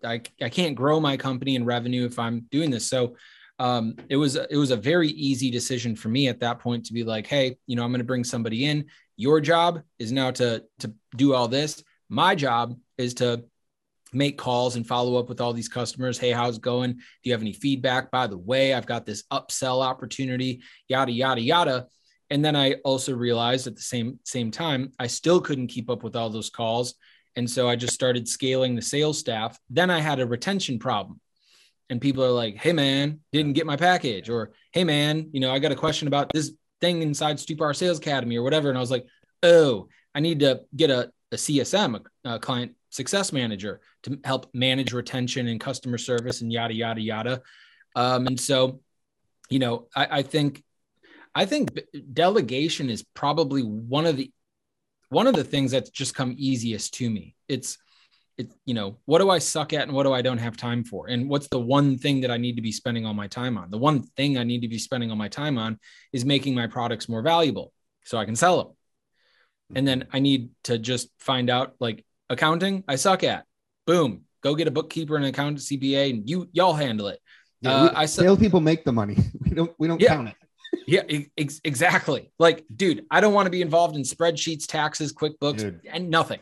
I, I can't grow my company and revenue if I'm doing this. So um, it was it was a very easy decision for me at that point to be like, hey, you know, I'm going to bring somebody in. Your job is now to to do all this. My job is to make calls and follow up with all these customers. Hey, how's it going? Do you have any feedback? By the way, I've got this upsell opportunity. Yada yada yada. And then I also realized at the same same time, I still couldn't keep up with all those calls. And so I just started scaling the sales staff. Then I had a retention problem. And people are like, hey, man, didn't get my package. Or, hey, man, you know, I got a question about this thing inside Stupar Sales Academy or whatever. And I was like, oh, I need to get a, a CSM, a, a client success manager, to help manage retention and customer service and yada, yada, yada. Um, and so, you know, I, I think I think delegation is probably one of the one of the things that's just come easiest to me. It's it, you know, what do I suck at and what do I don't have time for? And what's the one thing that I need to be spending all my time on? The one thing I need to be spending all my time on is making my products more valuable so I can sell them. And then I need to just find out like accounting, I suck at. Boom, go get a bookkeeper and an accountant CPA and you y'all handle it. Yeah, uh, we, I salespeople make the money. We don't we don't yeah. count it yeah, ex- exactly. Like, dude, I don't want to be involved in spreadsheets, taxes, QuickBooks, dude. and nothing.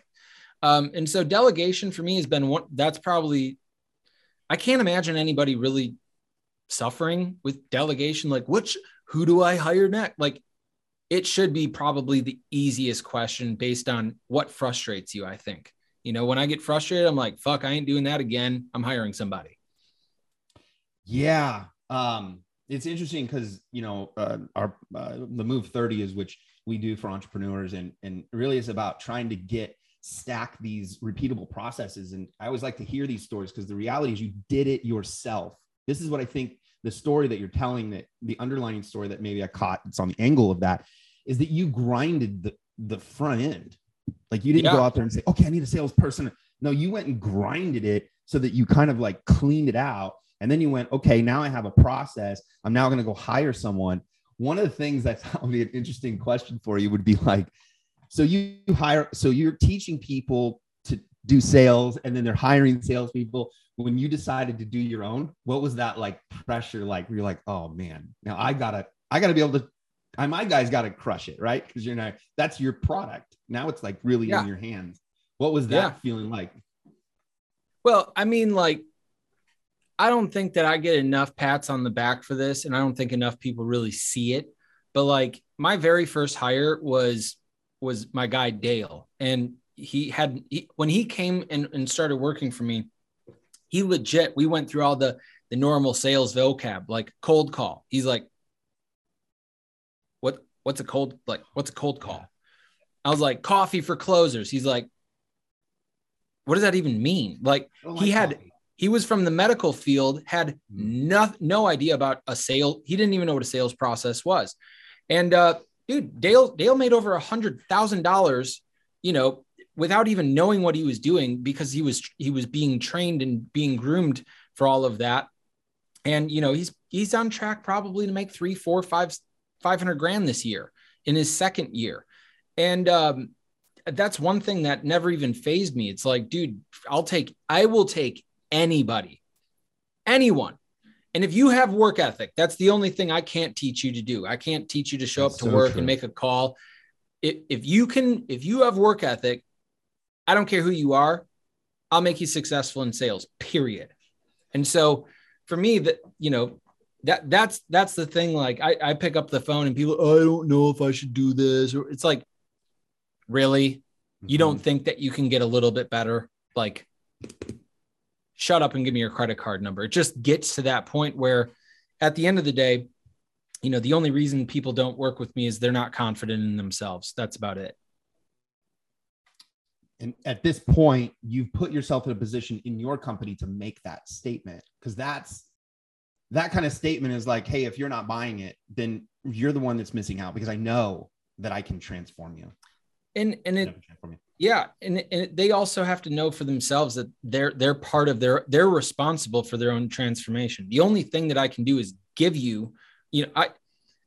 Um, and so delegation for me has been one that's probably I can't imagine anybody really suffering with delegation. Like, which who do I hire next? Like, it should be probably the easiest question based on what frustrates you, I think. You know, when I get frustrated, I'm like, fuck, I ain't doing that again. I'm hiring somebody. Yeah. Um, it's interesting because you know uh, our uh, the move 30 is which we do for entrepreneurs and and really is about trying to get stack these repeatable processes and i always like to hear these stories because the reality is you did it yourself this is what i think the story that you're telling that the underlining story that maybe i caught it's on the angle of that is that you grinded the the front end like you didn't yeah. go out there and say okay i need a salesperson no you went and grinded it so that you kind of like cleaned it out and then you went, okay, now I have a process. I'm now going to go hire someone. One of the things that's would be an interesting question for you would be like, so you hire, so you're teaching people to do sales and then they're hiring salespeople. When you decided to do your own, what was that like pressure like? You're like, oh man, now I gotta, I gotta be able to, I, my guys gotta crush it, right? Because you're not, that's your product. Now it's like really yeah. in your hands. What was that yeah. feeling like? Well, I mean, like I don't think that I get enough pats on the back for this, and I don't think enough people really see it. But like my very first hire was was my guy Dale, and he had he, when he came and, and started working for me, he legit. We went through all the the normal sales vocab, like cold call. He's like, "What? What's a cold like? What's a cold call?" I was like, "Coffee for closers." He's like, "What does that even mean?" Like, he had coffee he was from the medical field, had no, no idea about a sale. He didn't even know what a sales process was. And uh, dude, Dale Dale made over a hundred thousand dollars, you know, without even knowing what he was doing because he was he was being trained and being groomed for all of that. And you know, he's he's on track probably to make three, four, five, five hundred grand this year in his second year. And um, that's one thing that never even phased me. It's like, dude, I'll take, I will take anybody, anyone. And if you have work ethic, that's the only thing I can't teach you to do. I can't teach you to show that's up to so work true. and make a call. If, if you can, if you have work ethic, I don't care who you are, I'll make you successful in sales, period. And so for me, that, you know, that that's that's the thing. Like I, I pick up the phone and people, oh, I don't know if I should do this. Or it's like, really? Mm-hmm. You don't mm-hmm. think that you can get a little bit better? Like shut up and give me your credit card number. It just gets to that point where at the end of the day, you know, the only reason people don't work with me is they're not confident in themselves. That's about it. And at this point, you've put yourself in a position in your company to make that statement because that's that kind of statement is like, hey, if you're not buying it, then you're the one that's missing out because I know that I can transform you. And and it yeah, and, and they also have to know for themselves that they're they're part of their they're responsible for their own transformation. The only thing that I can do is give you, you know, I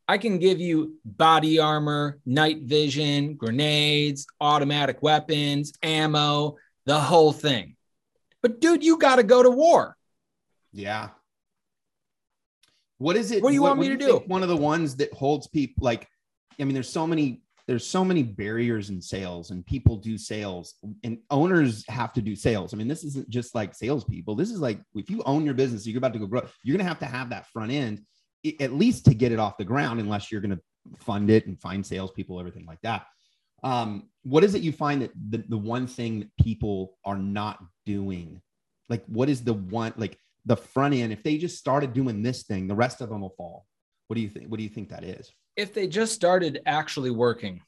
I can give you body armor, night vision, grenades, automatic weapons, ammo, the whole thing. But dude, you got to go to war. Yeah. What is it? What do you want me to do? One of the ones that holds people like, I mean, there's so many, there's so many barriers in sales, and people do sales, and owners have to do sales. I mean, this isn't just like salespeople. This is like if you own your business, you're about to go grow. You're gonna have to have that front end, at least to get it off the ground, unless you're gonna fund it and find salespeople, everything like that. Um, what is it you find that the, the one thing that people are not doing? Like, what is the one like? the front end, if they just started doing this thing, the rest of them will fall. What do you think? What do you think that is? If they just started actually working,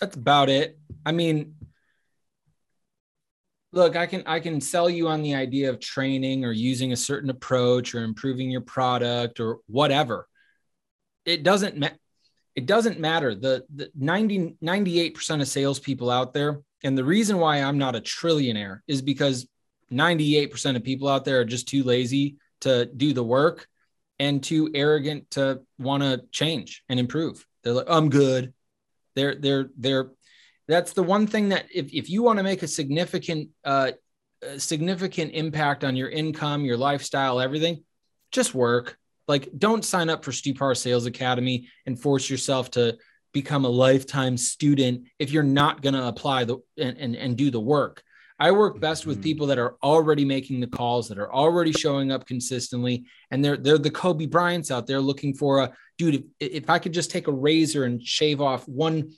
that's about it. I mean, look, I can I can sell you on the idea of training or using a certain approach or improving your product or whatever. It doesn't ma- it doesn't matter. The, the 90 98% of salespeople out there, and the reason why I'm not a trillionaire is because 98% of people out there are just too lazy to do the work and too arrogant to want to change and improve. They're like, I'm good. They're they're they're that's the one thing that if, if you want to make a significant uh significant impact on your income, your lifestyle, everything, just work. Like don't sign up for Stupar Sales Academy and force yourself to become a lifetime student if you're not going to apply the and, and, and do the work. I work best with Mhm. people that are already making the calls, that are already showing up consistently, and they're they're the Kobe Bryants out there looking for a dude. If, if I could just take a razor and shave off one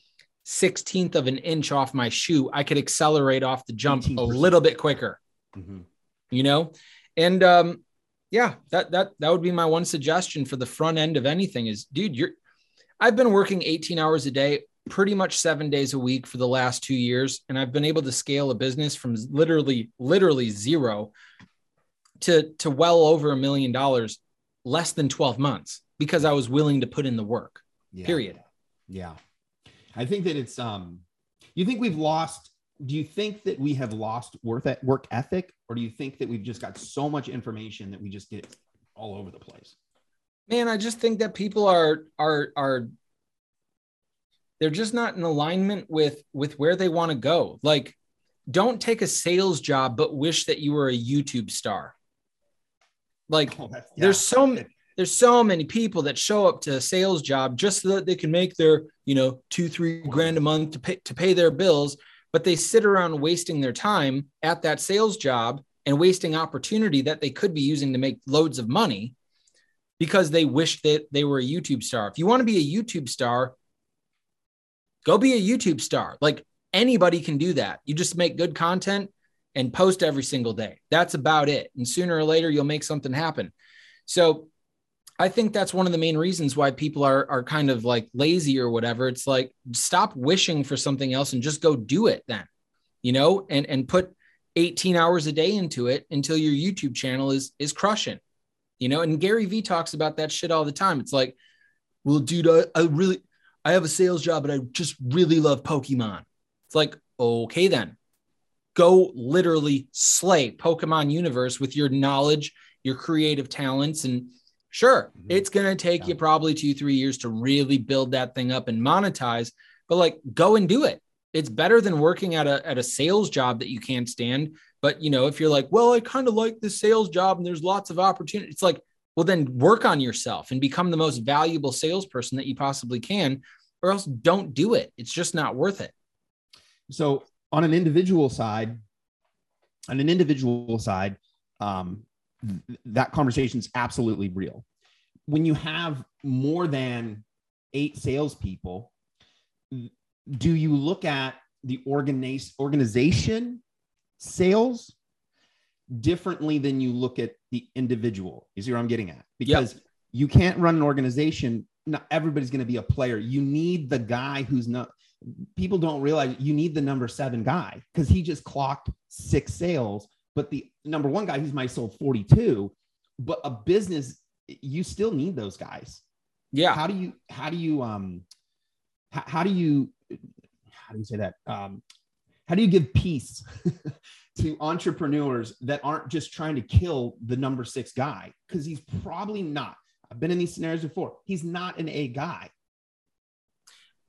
sixteenth of an inch off my shoe, I could accelerate off the jump a 18%. little bit quicker. Mhm. You know, and um, yeah, that that that would be my one suggestion for the front end of anything is, dude, you're. I've been working 18 hours a day pretty much seven days a week for the last two years. And I've been able to scale a business from literally, literally zero to, to well over a million dollars less than 12 months because I was willing to put in the work. Yeah. Period. Yeah. I think that it's um you think we've lost do you think that we have lost worth at work ethic or do you think that we've just got so much information that we just get all over the place? Man, I just think that people are are are they're just not in alignment with with where they want to go. Like don't take a sales job but wish that you were a YouTube star. Like Oh, that's, there's so many there's so many people that show up to a sales job just so that they can make their you know two three grand a month to pay to pay their bills but they sit around wasting their time at that sales job and wasting opportunity that they could be using to make loads of money because they wish that they were a youtube star if you want to be a youtube star go be a youtube star like anybody can do that you just make good content and post every single day that's about it and sooner or later you'll make something happen so I think that's one of the main reasons why people are are kind of like lazy or whatever. It's like stop wishing for something else and just go do it then, you know, and and put 18 hours a day into it until your YouTube channel is is crushing, you know. And Gary Vee talks about that shit all the time. It's like, well, dude, I, I really I have a sales job, but I just really love Pokemon. It's like, okay, then go literally slay Pokemon universe with your knowledge, your creative talents, and Sure, Mhm. it's going to take Yeah. you probably two, three years to really build that thing up and monetize, but like go and do it. It's better than working at a, at a sales job that you can't stand. But, you know, if you're like, well, I kind of like this sales job and there's lots of opportunity, it's like, well, then work on yourself and become the most valuable salesperson that you possibly can, or else don't do it. It's just not worth it. So on an individual side, on an individual side, um, th- that conversation is absolutely real. When you have more than eight salespeople, do you look at the organization sales differently than you look at the individual? You see where I'm getting at? Because you can't run an organization. Not everybody's going to be a player. You need the guy who's not people don't realize you need the number seven guy because he just clocked six sales. But the number one guy, he's my sold 42. But a business, you still need those guys. Yeah. How do you how do you um how, how do you how do you say that? Um how do you give peace to entrepreneurs that aren't just trying to kill the number six guy? Because he's probably not. I've been in these scenarios before. He's not an A guy.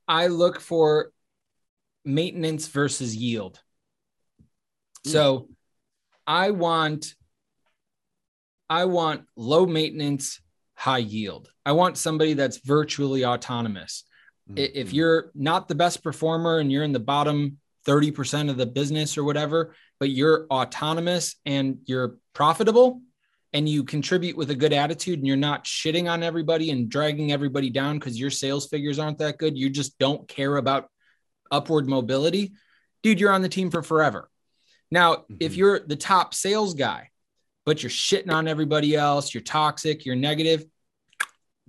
I look for maintenance versus yield. So I want I want low maintenance, high yield. I want somebody that's virtually autonomous. I- If Mhm. you're not the best performer and you're in the bottom 30% of the business or whatever, but you're autonomous and you're profitable and you contribute with a good attitude and you're not shitting on everybody and dragging everybody down because your sales figures aren't that good, you just don't care about upward mobility, dude, you're on the team for forever. Now, if Mhm. you're the top sales guy, but you're shitting on everybody else, you're toxic, you're negative,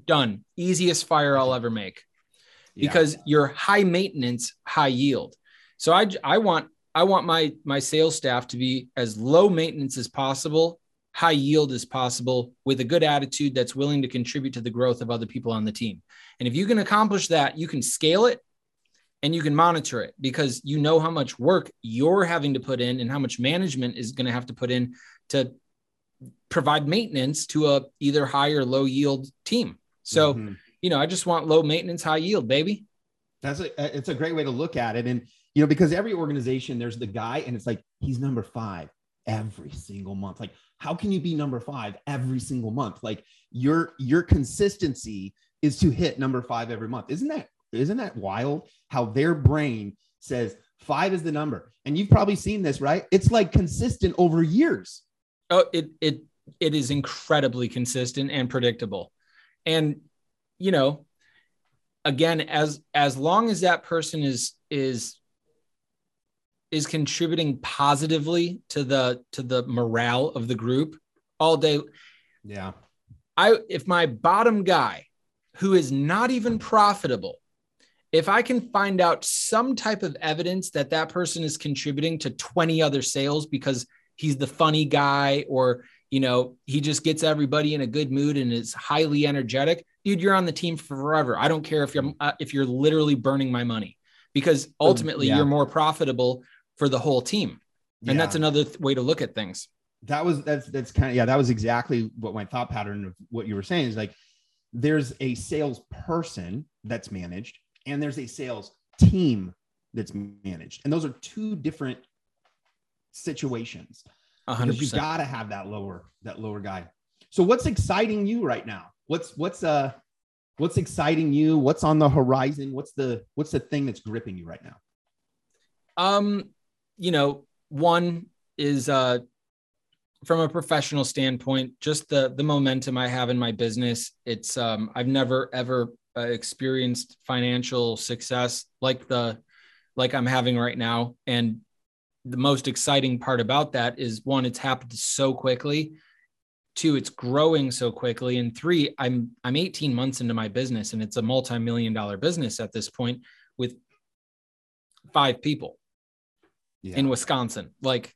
done. Easiest fire I'll ever make Yeah. because you're high maintenance, high yield. So I I want I want my my sales staff to be as low maintenance as possible, high yield as possible, with a good attitude that's willing to contribute to the growth of other people on the team. And if you can accomplish that, you can scale it and you can monitor it because you know how much work you're having to put in and how much management is going to have to put in to provide maintenance to a either high or low yield team. So, Mhm. you know, I just want low maintenance, high yield, baby. That's a it's a great way to look at it. And you know, because every organization, there's the guy, and it's like he's number five every single month. Like, how can you be number five every single month? Like your your consistency is to hit number five every month. Isn't that isn't that wild? How their brain says five is the number. And you've probably seen this, right? It's like consistent over years. Oh, it it it is incredibly consistent and predictable. And you know, again, as as long as that person is is is contributing positively to the to the morale of the group all day. Yeah. I if my bottom guy who is not even profitable, if I can find out some type of evidence that that person is contributing to 20 other sales because he's the funny guy or you know he just gets everybody in a good mood and is highly energetic dude you're on the team forever i don't care if you're uh, if you're literally burning my money because ultimately yeah. you're more profitable for the whole team. And that's another th- way to look at things. That was that's that's kind of yeah that was exactly what my thought pattern of what you were saying is like there's a salesperson that's managed and there's a sales team that's managed. And those are two different situations. Because you 100% got to have that lower that lower guy. So what's exciting you right now? What's what's uh what's exciting you? What's on the horizon? What's the what's the thing that's gripping you right now? Um, you know, one is uh from a professional standpoint, just the the momentum I have in my business. It's um I've never ever uh, experienced financial success like the like I'm having right now. And the most exciting part about that is one it's happened so quickly. Two it's growing so quickly. And three i'm i'm 18 months into my business and it's a multi-million dollar business at this point with five people yeah in Wisconsin. Like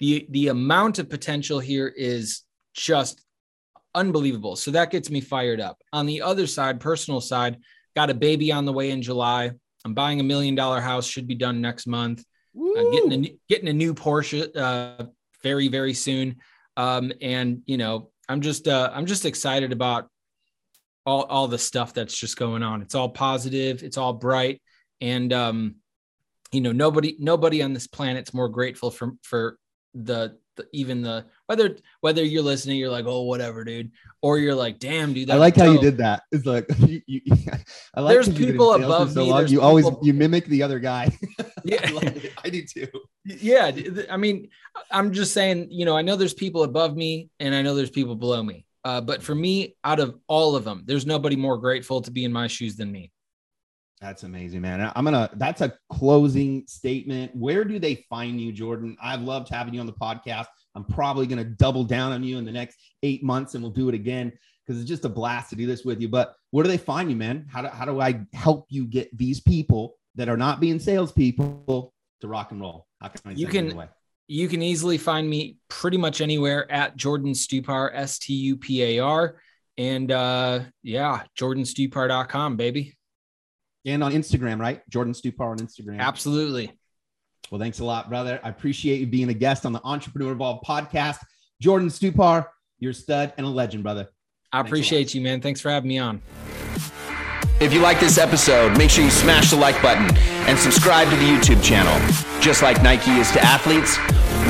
the the amount of potential here is just unbelievable. So that gets me fired up. On the other side, personal side, got a baby on the way in July. I'm buying a million dollar house, should be done next month. Uh, getting a new- getting a new Porsche uh, very very soon. Um, and you know, I'm just uh, I'm just excited about all all the stuff that's just going on. It's all positive. It's all bright, and um, you know nobody nobody on this planet's more grateful for for the, the even the whether whether you're listening you're like oh whatever dude or you're like damn dude I like how you did that. It's like you, you, I like There's 'cause you've been in people above so me, long, You always people- you mimic the other guy. Yeah. I, it. I do too. yeah i mean i'm just saying you know i know there's people above me and i know there's people below me uh, but for me out of all of them there's nobody more grateful to be in my shoes than me That's amazing, man. I'm gonna. That's a closing statement. Where do they find you, Jordan? I've loved having you on the podcast. I'm probably gonna double down on you in the next eight months, and we'll do it again because it's just a blast to do this with you. But where do they find you, man? How do how do I help you get these people that are not being salespeople to rock and roll? How can I You can-? You can easily find me pretty much anywhere at Jordan Stupar, S T U P A R. And uh, yeah, jordanstupar.com, baby. And on Instagram, right? Jordan Stupar on Instagram. Absolutely. Well, thanks a lot, brother. I appreciate you being a guest on the Entrepreneur Evolved podcast. Jordan Stupar, you're a stud and a legend, brother. I lot. appreciate you, man. Thanks for having me on. If you like this episode, make sure you smash the like button and subscribe to the YouTube channel. Just like Nike is to athletes,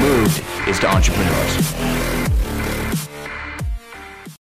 Moved is to entrepreneurs.